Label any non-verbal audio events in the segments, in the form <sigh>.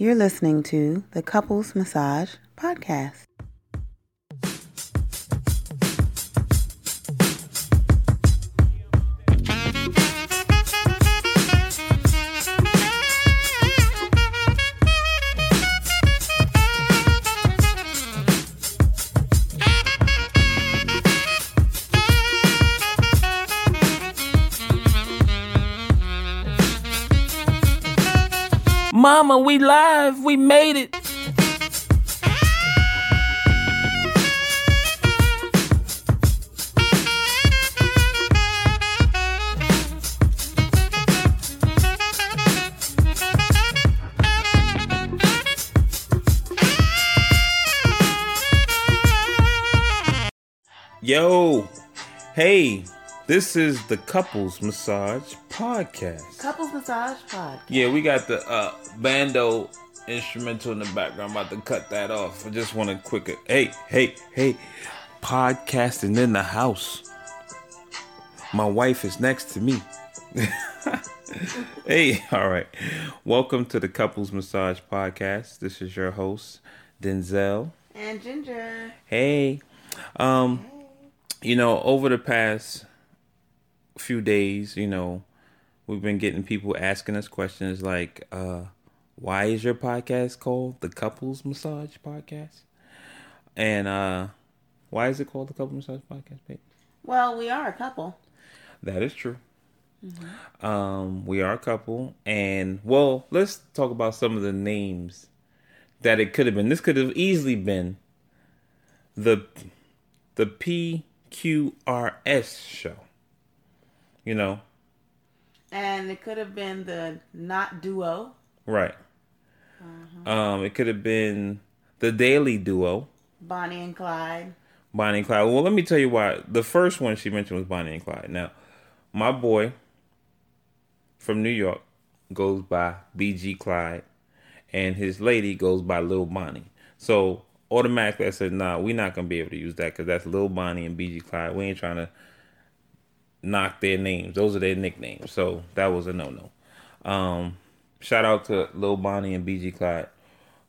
You're listening to the Couples Massage Podcast. Mama, we live. We made it. Yo, hey, this is the Couples Massage Podcast. Couples Massage Podcast. Yeah, we got the uh, bando instrumental in the background. I'm about to cut that off. I just want to quick. Hey, hey, hey, podcasting in the house. My wife is next to me. <laughs> hey, all right. Welcome to the Couples Massage Podcast. This is your host, Denzel. And Ginger. Hey, um, you know, over the past few days, you know, we've been getting people asking us questions like, uh, why is your podcast called the Couples Massage Podcast? And uh, why is it called the Couples Massage Podcast, babe? Well, we are a couple. That is true. Um, we are a couple, and well, let's talk about some of the names that it could have been. This could have easily been the the PQRS show. You know, And it could have been the Not Duo. right? Um, it could have been the Daily Duo, Bonnie and Clyde. Bonnie and Clyde. Well, let me tell you why. The first one she mentioned was Bonnie and Clyde. Now, my boy from New York goes by BG Clyde, and his lady goes by Lil Bonnie. So automatically, I said, "Nah, we're not gonna be able to use that because that's Lil Bonnie and BG Clyde. We ain't trying to knock their names. Those are their nicknames. So that was a no no. Um, shout out to Lil Bonnie and BG Clyde,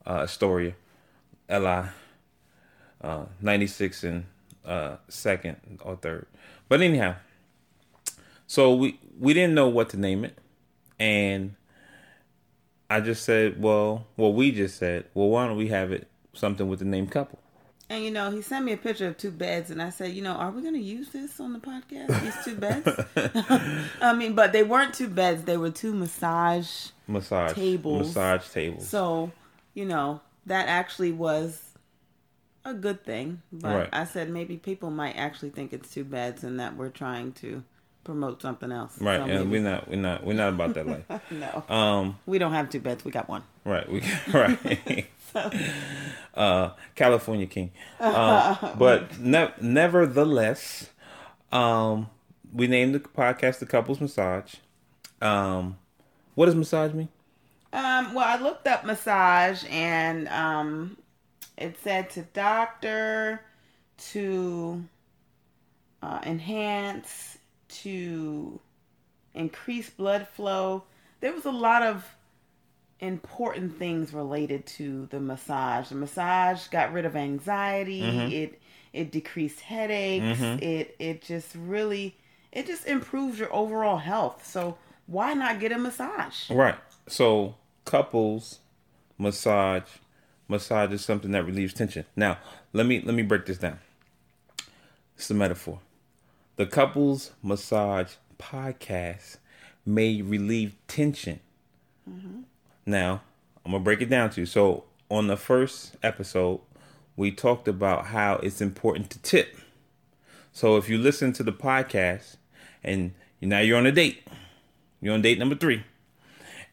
uh, Astoria, Li, uh, 96 and uh, second or third. But anyhow, so we we didn't know what to name it, and I just said, well, well, we just said, well, why don't we have it something with the name couple? And you know, he sent me a picture of two beds, and I said, you know, are we going to use this on the podcast? These two beds? <laughs> <laughs> I mean, but they weren't two beds; they were two massage. Massage Tables. massage tables. So, you know, that actually was a good thing. But Right. I said maybe people might actually think it's two beds, and that we're trying to promote something else. right, So and we're not we're not we're not about that <laughs> life. no, Um, we don't have two beds. We got one. Right. We right. <laughs> uh, California King. Uh, <laughs> but ne- nevertheless, um, we named the podcast the Couples Massage. Um, what does massage mean? Um, well, I looked up massage and um, it said to doctor, to uh, enhance, to increase blood flow. There was a lot of important things related to the massage. The massage got rid of anxiety. Mm-hmm. It it decreased headaches. Mm-hmm. It it just really it just improves your overall health. So why not get a massage? Right. So couples massage massage is something that relieves tension. Now, let me let me break this down. It's a metaphor. The couples massage podcast may relieve tension. Mm-hmm. Now, I'm gonna break it down to you. So, on the first episode, we talked about how it's important to tip. So, if you listen to the podcast and now you're on a date, you're on date number three,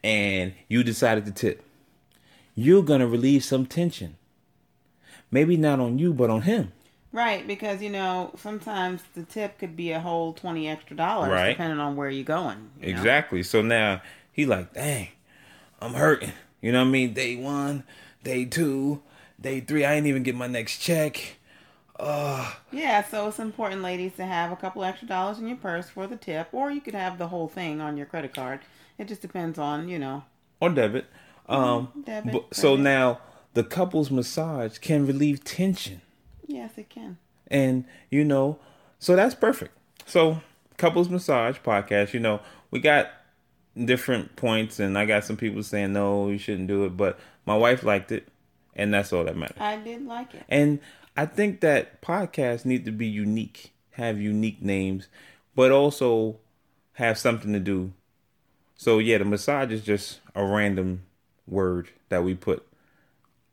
and you decided to tip, you're gonna relieve some tension. Maybe not on you, but on him. Right, because you know sometimes the tip could be a whole twenty extra dollars, Right. depending on where you're going. you know? Exactly. So now he like, dang, I'm hurting. You know what I mean? Day one, day two, day three. I ain't even get my next check. Yeah, so it's important, ladies, to have a couple extra dollars in your purse for the tip, or you could have the whole thing on your credit card. It just depends on you know. or debit. Um, Debit, but, so now the couples massage can relieve tension, Yes, it can. and you know, so that's perfect. So couples massage podcast. You know, we got different points, and I got some people saying no, you shouldn't do it, but my wife liked it, and that's all that matters. I did like it. And I think that podcasts need to be unique, have unique names, but also have something to do. So yeah, the massage is just a random word that we put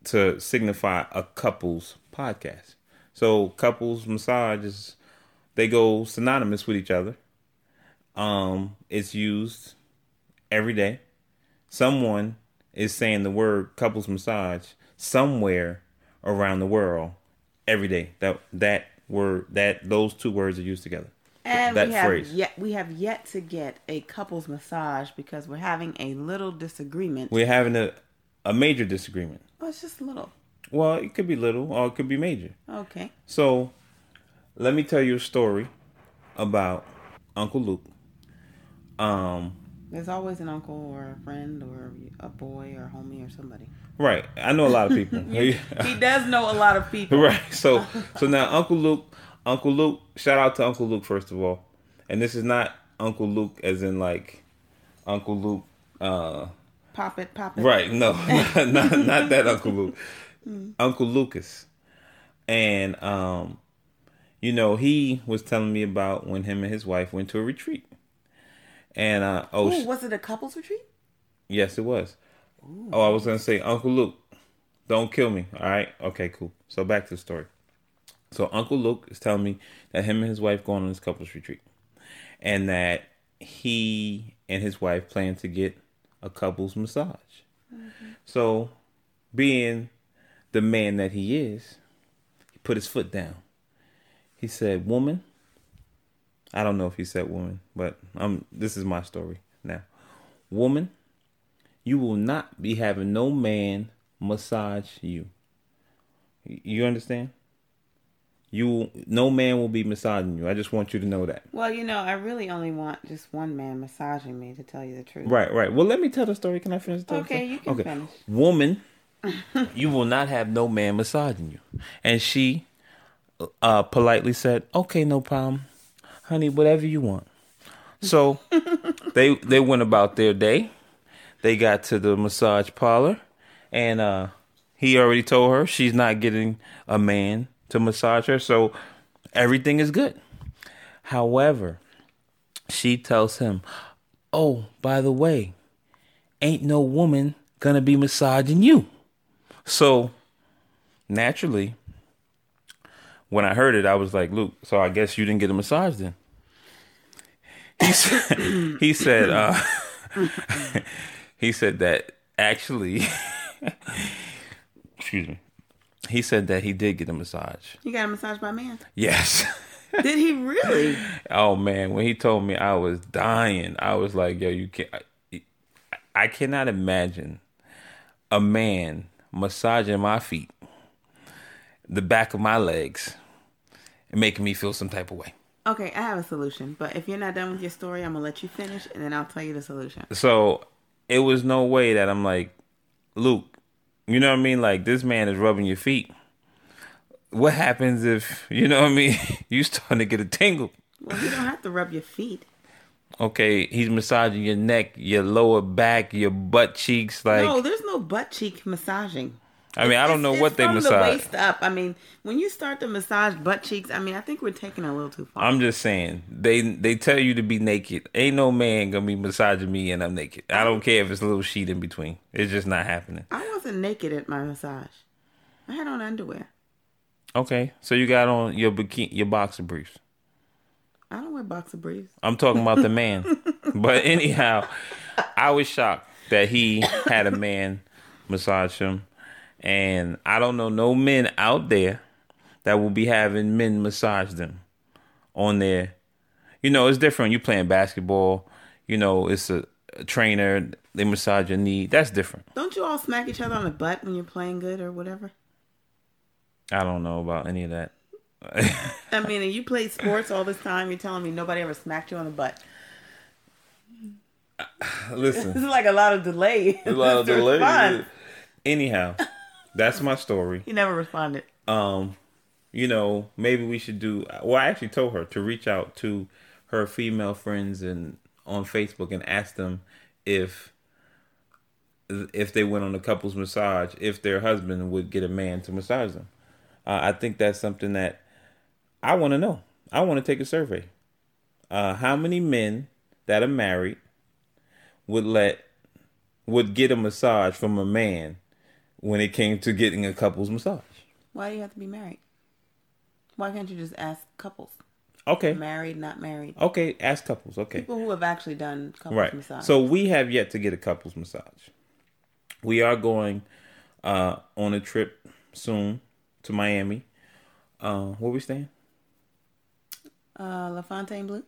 to signify a couple's podcast. So couples massage is they go synonymous with each other. Um, it's used every day. Someone is saying the word couples massage somewhere around the world every day. That that word that those two words are used together. And that we have phrase. yet we have yet to get a couples massage because we're having a little disagreement. We're having a a major disagreement. oh, it's just a little. Well, it could be little or it could be major. Okay. So, let me tell you a story about Uncle Luke. Um, There's always an uncle or a friend or a boy or a homie or somebody. right. I know a lot of people. <laughs> He does know a lot of people. right. So, so now Uncle Luke, Uncle Luke. Shout out to Uncle Luke first of all, and this is not Uncle Luke as in like Uncle Luke. Uh, Pop it, pop it. Right, no, <laughs> <laughs> not, not that Uncle Luke, Uncle Lucas, and um, you know he was telling me about when him and his wife went to a retreat, and uh, oh Ooh, was it a couples retreat? yes, it was. Oh, I was gonna say Uncle Luke, don't kill me. All right, okay, cool. So back to the story. So Uncle Luke is telling me that him and his wife going on this couples retreat, and that he and his wife plan to get a couples massage. So, being the man that he is, he put his foot down. He said, "Woman." I don't know if he said woman, but um, this is my story now. Woman, you will not be having no man massage you. You understand? You no man will be massaging you. I just want you to know that. Well, you know, I really only want just one man massaging me, to tell you the truth. Right, right. Well, let me tell the story. Can I finish the story? Okay, you can finish. Woman, <laughs> you will not have no man massaging you. And she uh, politely said, "Okay, no problem, honey. Whatever you want." So they they went about their day. They got to the massage parlor, and uh, he already told her she's not getting a man to massage her, so everything is good. However, she tells him, "Oh, by the way, ain't no woman gonna be massaging you." So, naturally, when I heard it, I was like, "Luke, so I guess you didn't get a massage then?" He said, <laughs> "He said, uh, <laughs> he said that actually, <laughs> excuse me, he said that he did get a massage. You got a massage by man? Yes." Did he really? Oh man, when he told me, I was dying. I was like, "Yo, you can't." I, I cannot imagine a man massaging my feet, the back of my legs, and making me feel some type of way. Okay, I have a solution. But if you're not done with your story, I'm gonna let you finish, and then I'll tell you the solution. So it was no way that I'm like, Luke, you know what I mean? Like this man is rubbing your feet. What happens if you know what I mean? <laughs> you starting to get a tingle. Well, you don't have to rub your feet. Okay, he's massaging your neck, your lower back, your butt cheeks. Like no, there's no butt cheek massaging. I mean, I don't know it's what they massage. the waist up. I mean, when you start to massage butt cheeks, I mean, I think we're taking a little too far. I'm just saying they they tell you to be naked. Ain't no man gonna be massaging me and I'm naked. I don't care if it's a little sheet in between. It's just not happening. I wasn't naked at my massage. I had on underwear. Okay, so you got on your bikini, your boxer briefs. I don't wear boxer briefs. I'm talking about the man. <laughs> but anyhow, I was shocked that he had a man massage him, and I don't know no men out there that will be having men massage them on their. You know, it's different. You playing basketball. You know, it's a, a trainer. They massage your knee. That's different. Don't you all smack each other on the butt when you're playing good or whatever? I don't know about any of that. <laughs> I mean, and you played sports all this time. You're telling me nobody ever smacked you on the butt. Uh, listen, <laughs> This is like a lot of delay. a lot of <laughs> delay. Anyhow, that's my story. He never responded. um, you know, maybe we should do. Well, I actually told her to reach out to her female friends and on Facebook and ask them if if they went on a couples massage, if their husband would get a man to massage them. Uh, I think that's something that I want to know. I want to take a survey. Uh, how many men that are married would let would get a massage from a man when it came to getting a couples massage? Why do you have to be married? Why can't you just ask couples? Okay. Married, not married. Okay, ask couples. Okay. People who have actually done couples Right. massage. So we have yet to get a couples massage. We are going uh on a trip soon to Miami. Uh where we staying? uh, La Fontaine Blue?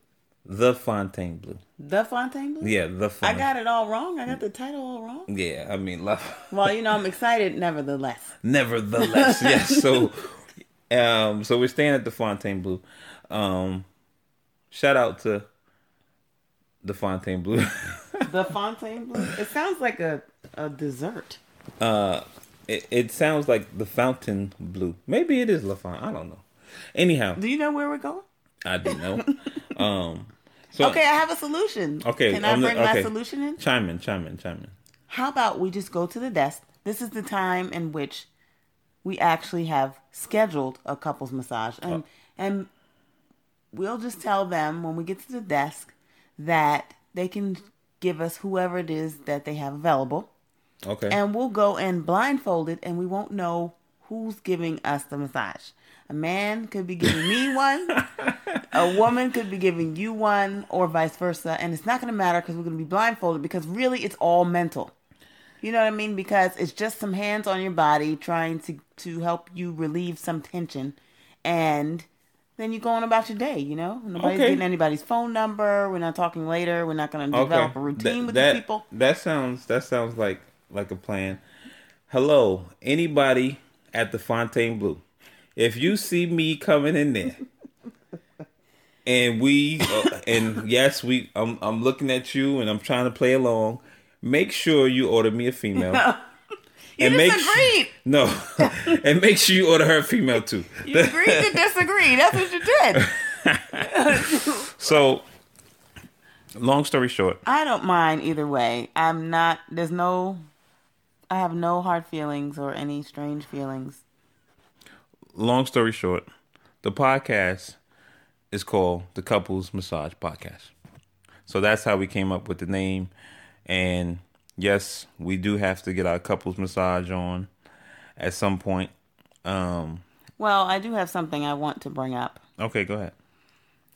The Fontainebleau. The Fontainebleau. Yeah, the I got it all wrong. I got the title all wrong. Yeah, I mean, La- Well, you know, I'm <laughs> excited nevertheless. nevertheless, <laughs> yes. So, um, so we're staying at the Fontainebleau. Um, shout out to the Fontainebleau. <laughs> The Fontainebleau. It sounds like a, a dessert. Uh, it, it sounds like the Fountain Blue. Maybe it is La Font. I don't know. Anyhow, Do you know where we're going? I do know. um, so Okay, I have a solution. Okay, Can I on the- bring my okay. solution in? chime in, chime in, chime in. How about we just go to the desk? This is the time in which we actually have scheduled a couples massage, and oh. and we'll just tell them when we get to the desk that they can give us whoever it is that they have available, Okay. and we'll go in blindfolded, and we won't know who's giving us the massage. A man could be giving me one, a <laughs> woman could be giving you one, or vice versa, and it's not going to matter because we're going to be blindfolded because really it's all mental. You know what I mean? Because it's just some hands on your body trying to to help you relieve some tension, and then you go on about your day. You know, nobody's Okay. getting anybody's phone number. We're not talking later. We're not going to okay. develop a routine That- with that, people. That sounds that sounds like like a plan. Hello, anybody at the Fontaine Blue? If you see me coming in there, and we uh, and yes, we I'm I'm looking at you and I'm trying to play along. Make sure you order me a female. <laughs> You and make disagreed. su- no, <laughs> and make sure you order her a female too. You agreed to disagree. That's what you did. <laughs> So, long story short, I don't mind either way. I'm not. There's no. I have no hard feelings or any strange feelings. Long story short, the podcast is called the Couples Massage Podcast. So that's how we came up with the name. And yes, we do have to get our couples massage on at some point. Um, Well, I do have something I want to bring up. okay, go ahead.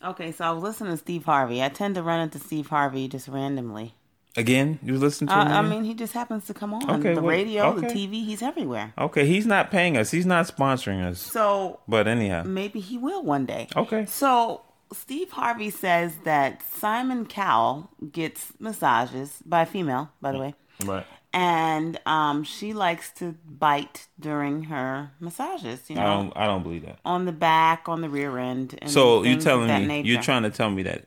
Okay, so I was listening to Steve Harvey. I tend to run into Steve Harvey just randomly. Again, you listen to I, him? I mean, he just happens to come on Okay, the well, radio, the. TV. He's everywhere. okay, he's not paying us. He's not sponsoring us. So But anyhow, maybe he will one day. okay. So Steve Harvey says that Simon Cowell gets massages by a female, by the way, Right. and um, she likes to bite during her massages. You know, I don't. I don't believe that. on the back, on the rear end. And So you things of telling me you're trying to tell me that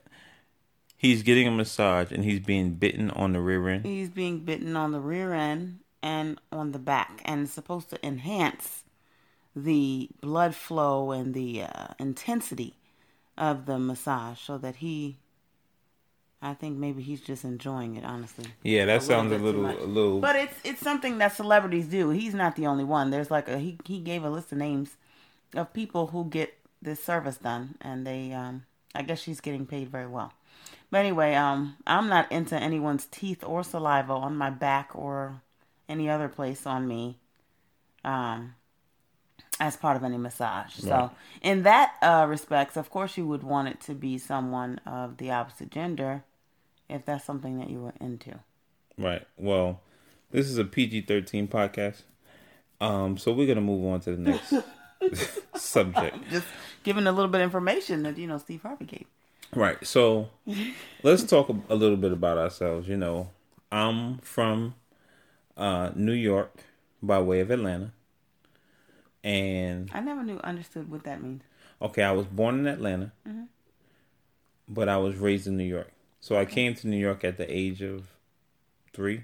he's getting a massage and he's being bitten on the rear end? He's being bitten on the rear end and on the back, and it's supposed to enhance the blood flow and the uh, intensity of the massage, so that he. I think maybe he's just enjoying it, honestly. Yeah, that little sounds a little, a little. But it's it's something that celebrities do. He's not the only one. There's like a he he gave a list of names of people who get this service done, and they um I guess she's getting paid very well. But anyway, um I'm not into anyone's teeth or saliva on my back or any other place on me. Um as part of any massage. So, in that uh, respects, of course, you would want it to be someone of the opposite gender, if that's something that you were into. Right. Well, this is a PG thirteen podcast. Um, so we're gonna move on to the next <laughs> <laughs> subject. just giving a little bit of information that you know Steve Harvey gave. Right. So let's talk a, little bit about ourselves. You know, I'm from uh, New York by way of Atlanta, and I never knew understood what that means. okay, I was born in Atlanta, but I was raised in New York. So I came to New York at the age of three,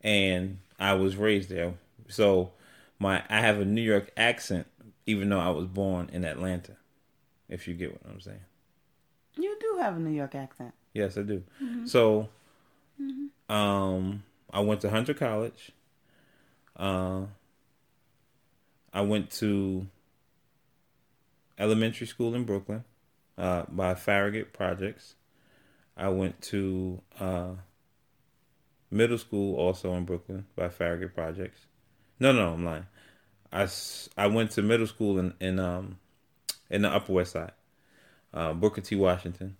and I was raised there. So my I have a New York accent, even though I was born in Atlanta. If you get what I'm saying. You do have a New York accent. Yes, I do. So, um, I went to Hunter College. Uh, I went to elementary school in Brooklyn uh, by Farragut Projects. I went to uh, middle school also in Brooklyn by Farragut Projects. No, no, I'm lying. I, I went to middle school in in um in the Upper West Side, uh, Booker T. Washington.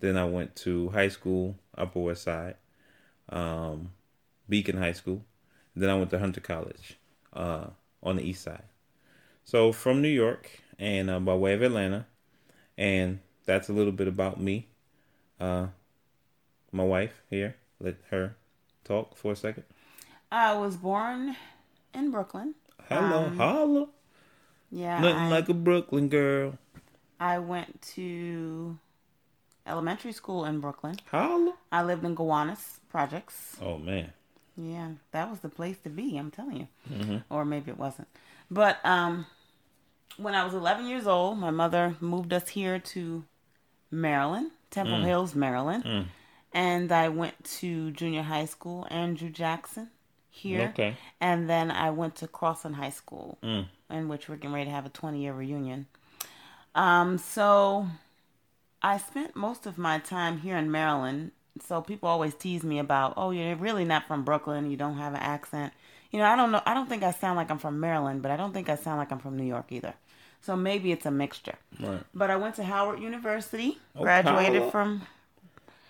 Then I went to high school, Upper West Side, um, Beacon High School. Then I went to Hunter College uh, on the East Side. So from New York and uh, by way of Atlanta, and that's a little bit about me. Uh, my wife here, let her talk for a second. I was born in Brooklyn. Hello, Um, holla. Yeah. Nothing I, like a Brooklyn girl. I went to elementary school in Brooklyn. Holla. I lived in Gowanus Projects. Oh man. Yeah, that was the place to be, I'm telling you. Mm-hmm. Or maybe it wasn't. But um when I was 11 years old, my mother moved us here to Maryland, Temple Mm. Hills, Maryland. And I went to junior high school, Andrew Jackson, here. Okay. And then I went to Crossland High School, Mm. in which we're getting ready to have a 20 year reunion. Um, so I spent most of my time here in Maryland. So people always tease me about, oh, you're really not from Brooklyn. You don't have an accent. You know, I don't know. I don't think I sound like I'm from Maryland, but I don't think I sound like I'm from New York either. So maybe it's a mixture. Right. But I went to Howard University, Oh, graduated from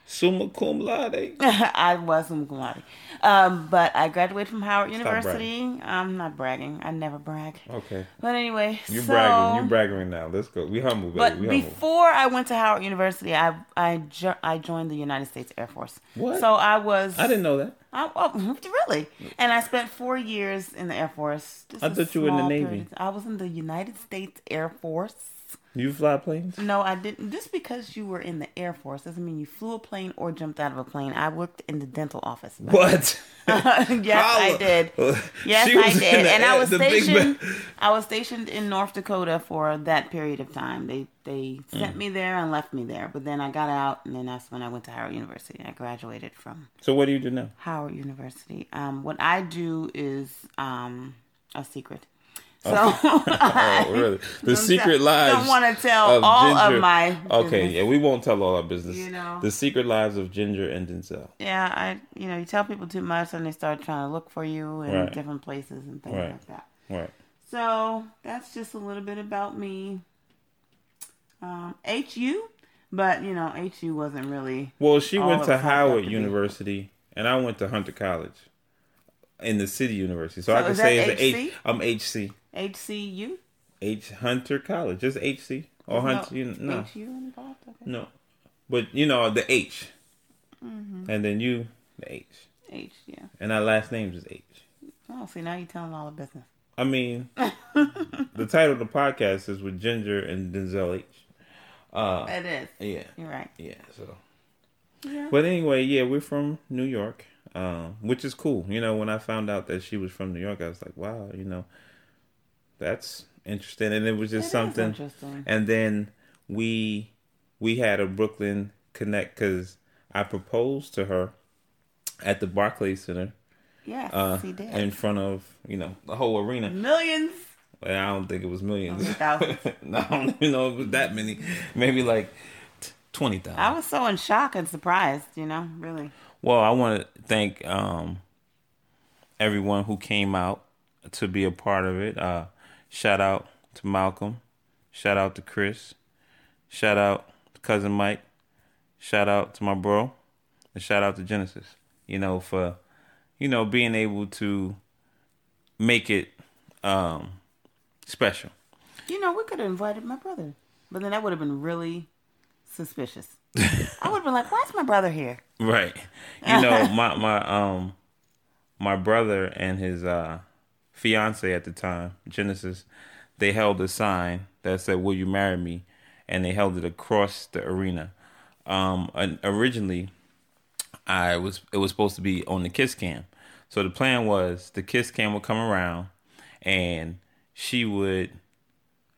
Summa cum laude. <laughs> I was from Kumasi. Um, but I graduated from Howard Stop University. I'm not bragging. I never brag. Okay. But anyway, You so, bragging. You're bragging now. Let's go. We humble, baby. But we humble. before I went to Howard University, I I jo- I joined the United States Air Force. What? So I was. I didn't know that. I, oh, <laughs> really? And I spent four years in the Air Force. Just I thought you were in the Navy. period I was in the United States Air Force. You fly planes? No, I didn't. Just because you were in the Air Force doesn't mean you flew a plane or jumped out of a plane. I worked in the dental office. What? <laughs> yes, I did. Yes, I did. And I was big stationed. I was stationed in North Dakota for that period of time. They they Mm. sent me there and left me there. But then I got out, and then that's when I went to Howard University. I graduated from So what do you do now? Howard University. Um, what I do is um a secret. <laughs> So <laughs> Oh, <laughs> really? The Don't secret tell- lives. Don't want to tell of all Ginger. of my. Okay, business. yeah, we won't tell all our business. You know. The secret lives of Ginger and Denzel. Yeah, I you know you tell people too much and they start trying to look for you in Right. different places and things Right. like that. Right. So that's just a little bit about me. Um, HU, but you know HU wasn't really. Well, she went to Howard to. University, and I went to Hunter College, in the city university. So, I So can is say that it's a HC? H. I'm HC. HCU? H Hunter College, just HC or Hunter. you no, HU involved? Okay. no, but you know the H, Mm-hmm. and then you the H, H, yeah. and our last name is H. Oh, see, now you're telling all the business. I mean, <laughs> the title of the podcast is with Ginger and Denzel H. Uh, It is. yeah, You're right. yeah. So, Yeah. but anyway, yeah, we're from New York, um, which is cool. You know, when I found out that she was from New York, I was like, wow, you know, that's interesting, and it was It just is something. interesting. And then we we had a Brooklyn connect because I proposed to her at the Barclays Center Yes, uh, he did. in front of you know the whole arena. Millions. Well, I don't think it was millions. Thousands. <laughs> no, I don't even know if it was that many. Maybe like twenty thousand. I was so in shock and surprised, you know, really. Well, I want to thank um, everyone who came out to be a part of it. Uh, shout out to Malcolm. Shout out to Chris. Shout out to cousin Mike. Shout out to my bro. And shout out to Genesis. You know for you know being able to make it um, special. You know, we could have invited my brother, but then that would have been really suspicious. <laughs> I would have been like, "Why's my brother here?" Right. You know, my my um my brother and his uh fiance at the time, Genesis, they held a sign that said, "Will you marry me?" and they held it across the arena. um, originally, I was it was supposed to be on the kiss cam. So the plan was the kiss cam would come around, and she would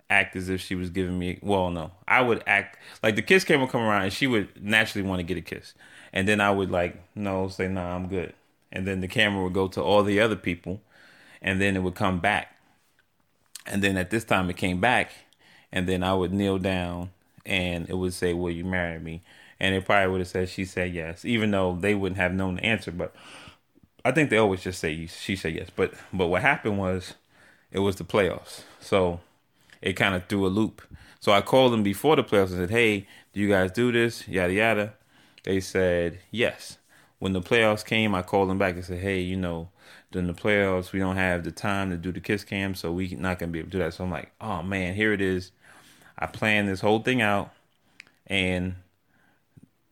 act as if she was giving me. Well, no, I would act like the kiss cam would come around, and she would naturally want to get a kiss, and then I would like no, say no, nah, I'm good, and then the camera would go to all the other people, and then it would come back, and then at this time it came back, and then I would kneel down, and it would say, "Will you marry me?" And it probably would have said she said yes, even though they wouldn't have known the answer, but. I think they always just say she said yes, but but what happened was, it was the playoffs, so it kind of threw a loop. So I called them before the playoffs and said, "Hey, do you guys do this?" Yada yada. They said yes. When the playoffs came, I called them back and said, "Hey, you know, during the playoffs, we don't have the time to do the kiss cam, so we not gonna be able to do that." So I'm like, "Oh man, here it is. I planned this whole thing out, and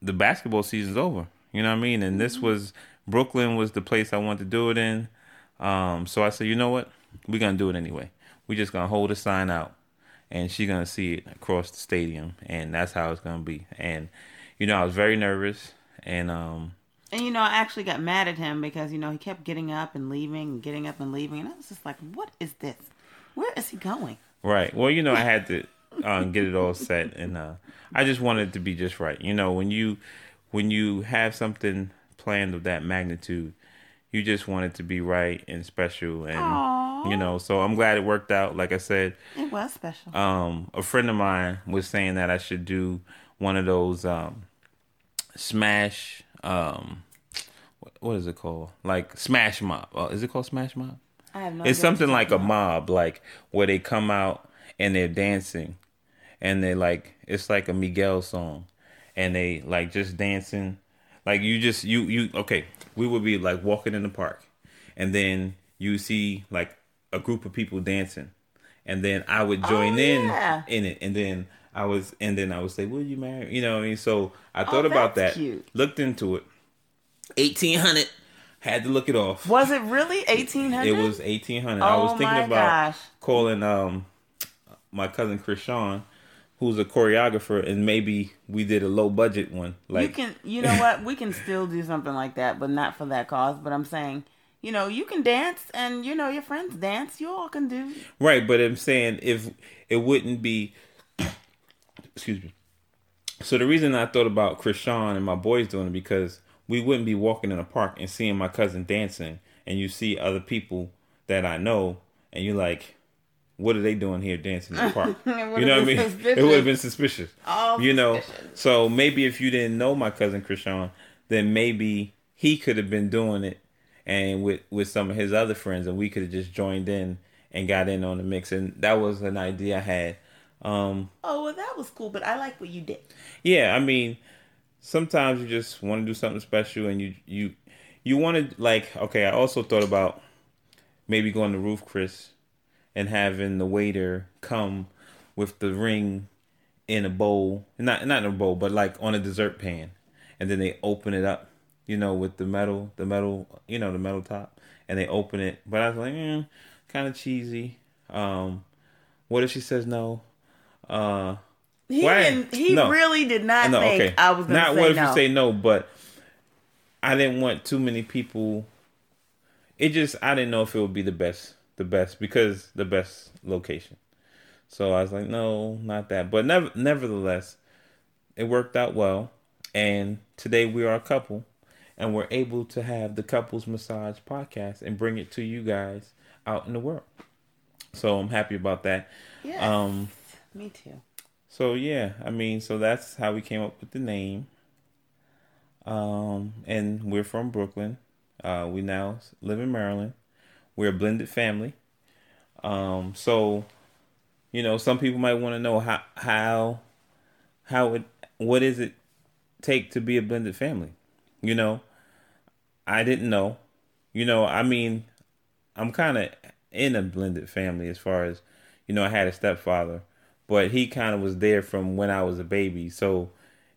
the basketball season's over. You know what I mean? And this was Brooklyn was the place I wanted to do it in. Um, so I said, you know what? We're gonna do it anyway. We're just gonna hold a sign out, and she's gonna see it across the stadium, and that's how it's gonna be. And you know, I was very nervous, and um, and you know, I actually got mad at him because you know he kept getting up and leaving, and getting up and leaving, and I was just like, what is this? Where is he going? Right. Well, you know, I had to um, get it all set, and uh, I just wanted it to be just right. You know, when you when you have something planned of that magnitude, you just want it to be right and special and Aww. you know, so I'm glad it worked out. Like I said, it was special. Um, a friend of mine was saying that I should do one of those um smash um what is it called? Like smash mob. Uh, is it called smash mob? I have no idea. It's something like a mob, like where they come out and they're dancing, and they like it's like a Miguel song, and they like just dancing like you just you you okay. We would be like walking in the park, and then you see like a group of people dancing, and then I would join oh, in yeah. in it, and then I was and then I would say, "Will you marry?" You know what I mean? So I oh, thought oh, about that, cute. looked into it. Eighteen hundred. Had to look it off. Was it really eighteen hundred? It was eighteen hundred. Oh, I was oh thinking about gosh. calling um my cousin Chris Sean who's a choreographer and maybe we did a low budget one like you can you <laughs> know what we can still do something like that but not for that cause but i'm saying you know you can dance and you know your friends dance you all can do right but i'm saying if it wouldn't be excuse me so the reason i thought about chris sean and my boys doing it because we wouldn't be walking in a park and seeing my cousin dancing and you see other people that i know and you're like what are they doing here dancing in the park? <laughs> you know what I mean? Suspicious. It would have been suspicious. All you know, so maybe if you didn't know my cousin Krishan, then maybe he could have been doing it and with with some of his other friends and we could have just joined in and got in on the mix and that was an idea I had. Um Oh well that was cool, but I like what you did. Yeah, I mean sometimes you just want to do something special and you you you want to like okay, I also thought about maybe going to Ruth's Chris and having the waiter come with the ring in a bowl, not not in a bowl, but like on a dessert pan, and then they open it up, you know, with the metal, the metal, you know, the metal top, and they open it. But I was like, eh, kind of cheesy. Um, what if she says no? Uh, he didn't, he no. really did not no, think okay. I was not. what if no. you say no? But I didn't want too many people. It just I didn't know if it would be the best the best because the best location. So I was like, no, not that. But never, nevertheless, it worked out well. And today we are a couple, and we're able to have the couples massage podcast and bring it to you guys out in the world. So I'm happy about that. Yeah. Um, me too. So yeah, I mean, so that's how we came up with the name. Um, and we're from Brooklyn. Uh, we now live in Maryland. We're a blended family. Um, so, you know, some people might want to know how how how it what does it take to be a blended family. You know, I didn't know. You know, I mean, I'm kind of in a blended family as far as you know. I had a stepfather, but he kind of was there from when I was a baby, so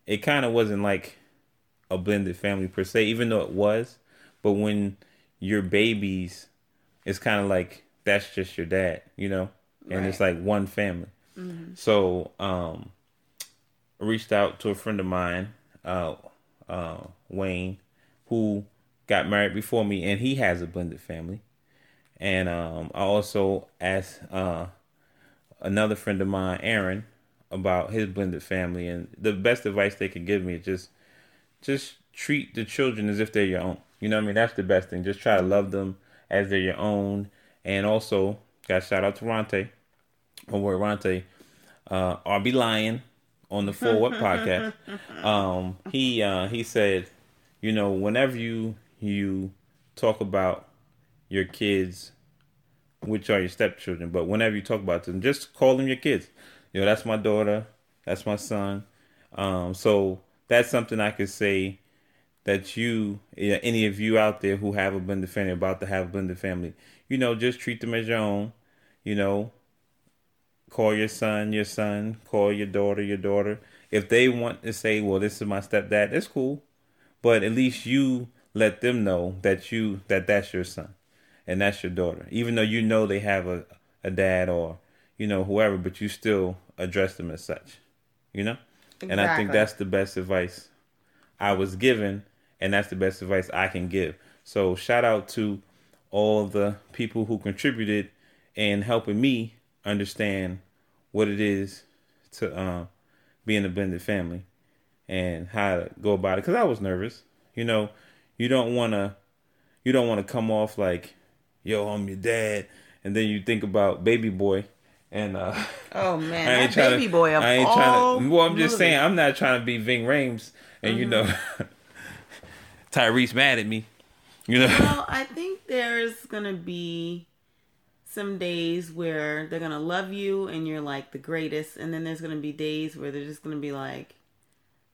it kind of wasn't like a blended family per se, even though it was. But when your babies it's kind of like that's just your dad, you know, and right. it's like one family. Mm-hmm. So, um, I reached out to a friend of mine, uh, uh, Wayne, who got married before me, and he has a blended family. And um, I also asked uh, another friend of mine, Aaron, about his blended family, and the best advice they could give me is just, just treat the children as if they're your own. You know what I mean? That's the best thing. Just try to love them as they're your own. And also, got shout out to Ronte, or word Ronte, uh, RB Lion on the Full What <laughs> podcast. Um, he uh, he said, you know, whenever you you talk about your kids, which are your stepchildren, but whenever you talk about them, just call them your kids. You know, that's my daughter, that's my son. Um, so that's something I could say that you, any of you out there who have a blended family, about to have a blended family, you know, just treat them as your own. You know, call your son your son, call your daughter your daughter. If they want to say, "Well, this is my stepdad," that's cool, but at least you let them know that you that that's your son and that's your daughter, even though you know they have a a dad or you know whoever, but you still address them as such. You know, exactly. and I think that's the best advice I was given, and that's the best advice I can give. So shout out to all the people who contributed in helping me understand what it is to uh, be in a blended family and how to go about it. Because I was nervous. You know, you don't want to, you don't want to come off like, yo, I'm your dad, and then you think about baby boy. And uh, oh <laughs> man, I ain't that baby to, boy of I ain't trying to. Well, I'm just saying, I'm not trying to be Ving Rhames, and mm-hmm. you know, <laughs> Tyrese mad at me. You know. Well, I <laughs> think there's gonna be some days where they're gonna love you and you're like the greatest, and then there's gonna be days where they're just gonna be like,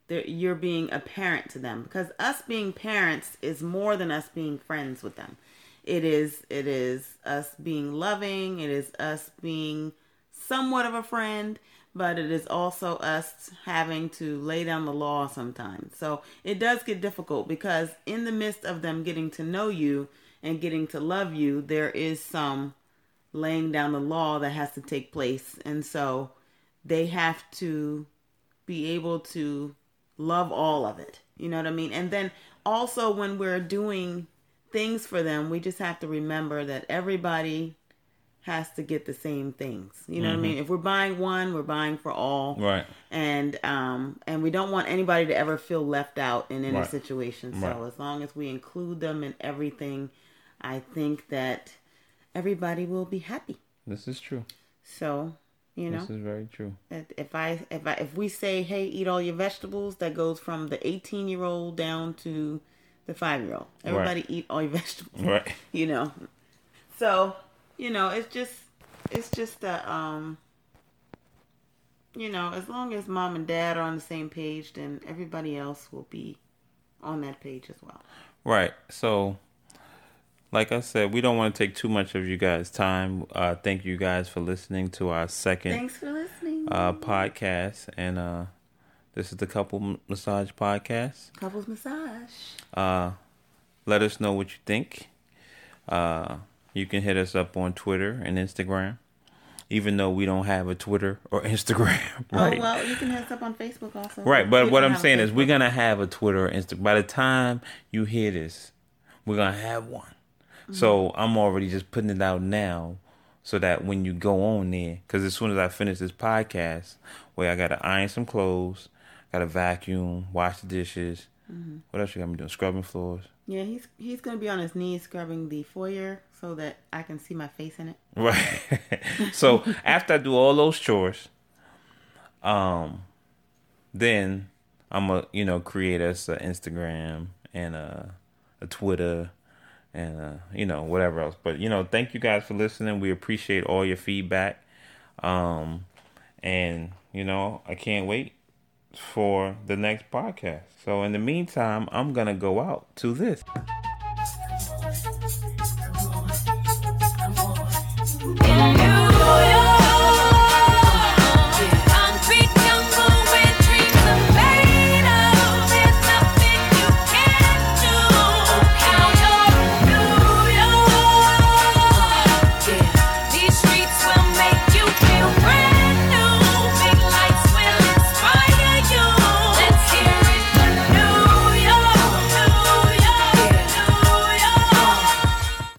you're being a parent to them because us being parents is more than us being friends with them. It is it is us being loving. It is us being somewhat of a friend, but it is also us having to lay down the law sometimes. So it does get difficult because in the midst of them getting to know you and getting to love you, there is some laying down the law that has to take place. And so they have to be able to love all of it. You know what I mean? And then also when we're doing things for them, we just have to remember that everybody has to get the same things. You know mm-hmm. what I mm-hmm. mean? If we're buying one, we're buying for all. Right. And um and we don't want anybody to ever feel left out in any right. situation. So right. as long as we include them in everything, I think that everybody will be happy. This is true. So, you know, this is very true. If I if I if we say, "Hey, eat all your vegetables," that goes from the 18 year old down to the five year old. Everybody right. eat all your <laughs> vegetables. Right. You know. So, you know, it's just it's just that um you know, as long as mom and dad are on the same page, then everybody else will be on that page as well. Right. So like I said, we don't want to take too much of you guys' time. Uh, thank you guys for listening to our second Thanks for listening. Uh, podcast. And uh, this is the Couple Massage Podcast. Couples Massage. Uh, let us know what you think. Uh, you can hit us up on Twitter and Instagram. Even though we don't have a Twitter or <laughs> Instagram, right? Oh well, you can hit us up on Facebook also. Right, but what I'm saying is, we're gonna have a Twitter or Instagram. By the time you hear this, we're gonna have one. So I'm already just putting it out now so that when you go on there, because as soon as I finish this podcast, where I got to iron some clothes, got to vacuum, wash the dishes. Mm-hmm. What else you got me doing? Scrubbing floors. Yeah, he's he's gonna be on his knees scrubbing the foyer so that I can see my face in it. Right. <laughs> so after I do all those chores, um, then I'm a you know create us an Instagram and a a Twitter and uh, you know whatever else. But you know, thank you guys for listening. We appreciate all your feedback, um, and you know, I can't wait for the next podcast. So in the meantime, I'm gonna go out to this.